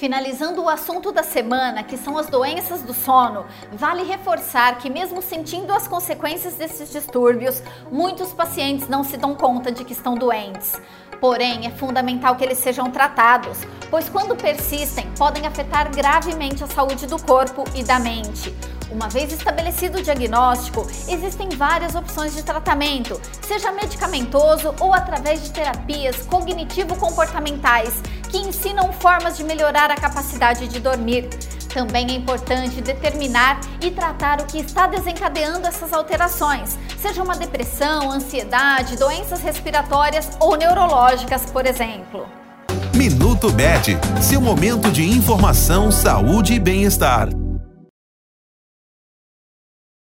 Finalizando o assunto da semana, que são as doenças do sono, vale reforçar que, mesmo sentindo as consequências desses distúrbios, muitos pacientes não se dão conta de que estão doentes. Porém, é fundamental que eles sejam tratados, pois, quando persistem, podem afetar gravemente a saúde do corpo e da mente. Uma vez estabelecido o diagnóstico, existem várias opções de tratamento, seja medicamentoso ou através de terapias cognitivo-comportamentais, que ensinam formas de melhorar a capacidade de dormir. Também é importante determinar e tratar o que está desencadeando essas alterações, seja uma depressão, ansiedade, doenças respiratórias ou neurológicas, por exemplo. Minuto Bet, seu momento de informação, saúde e bem-estar.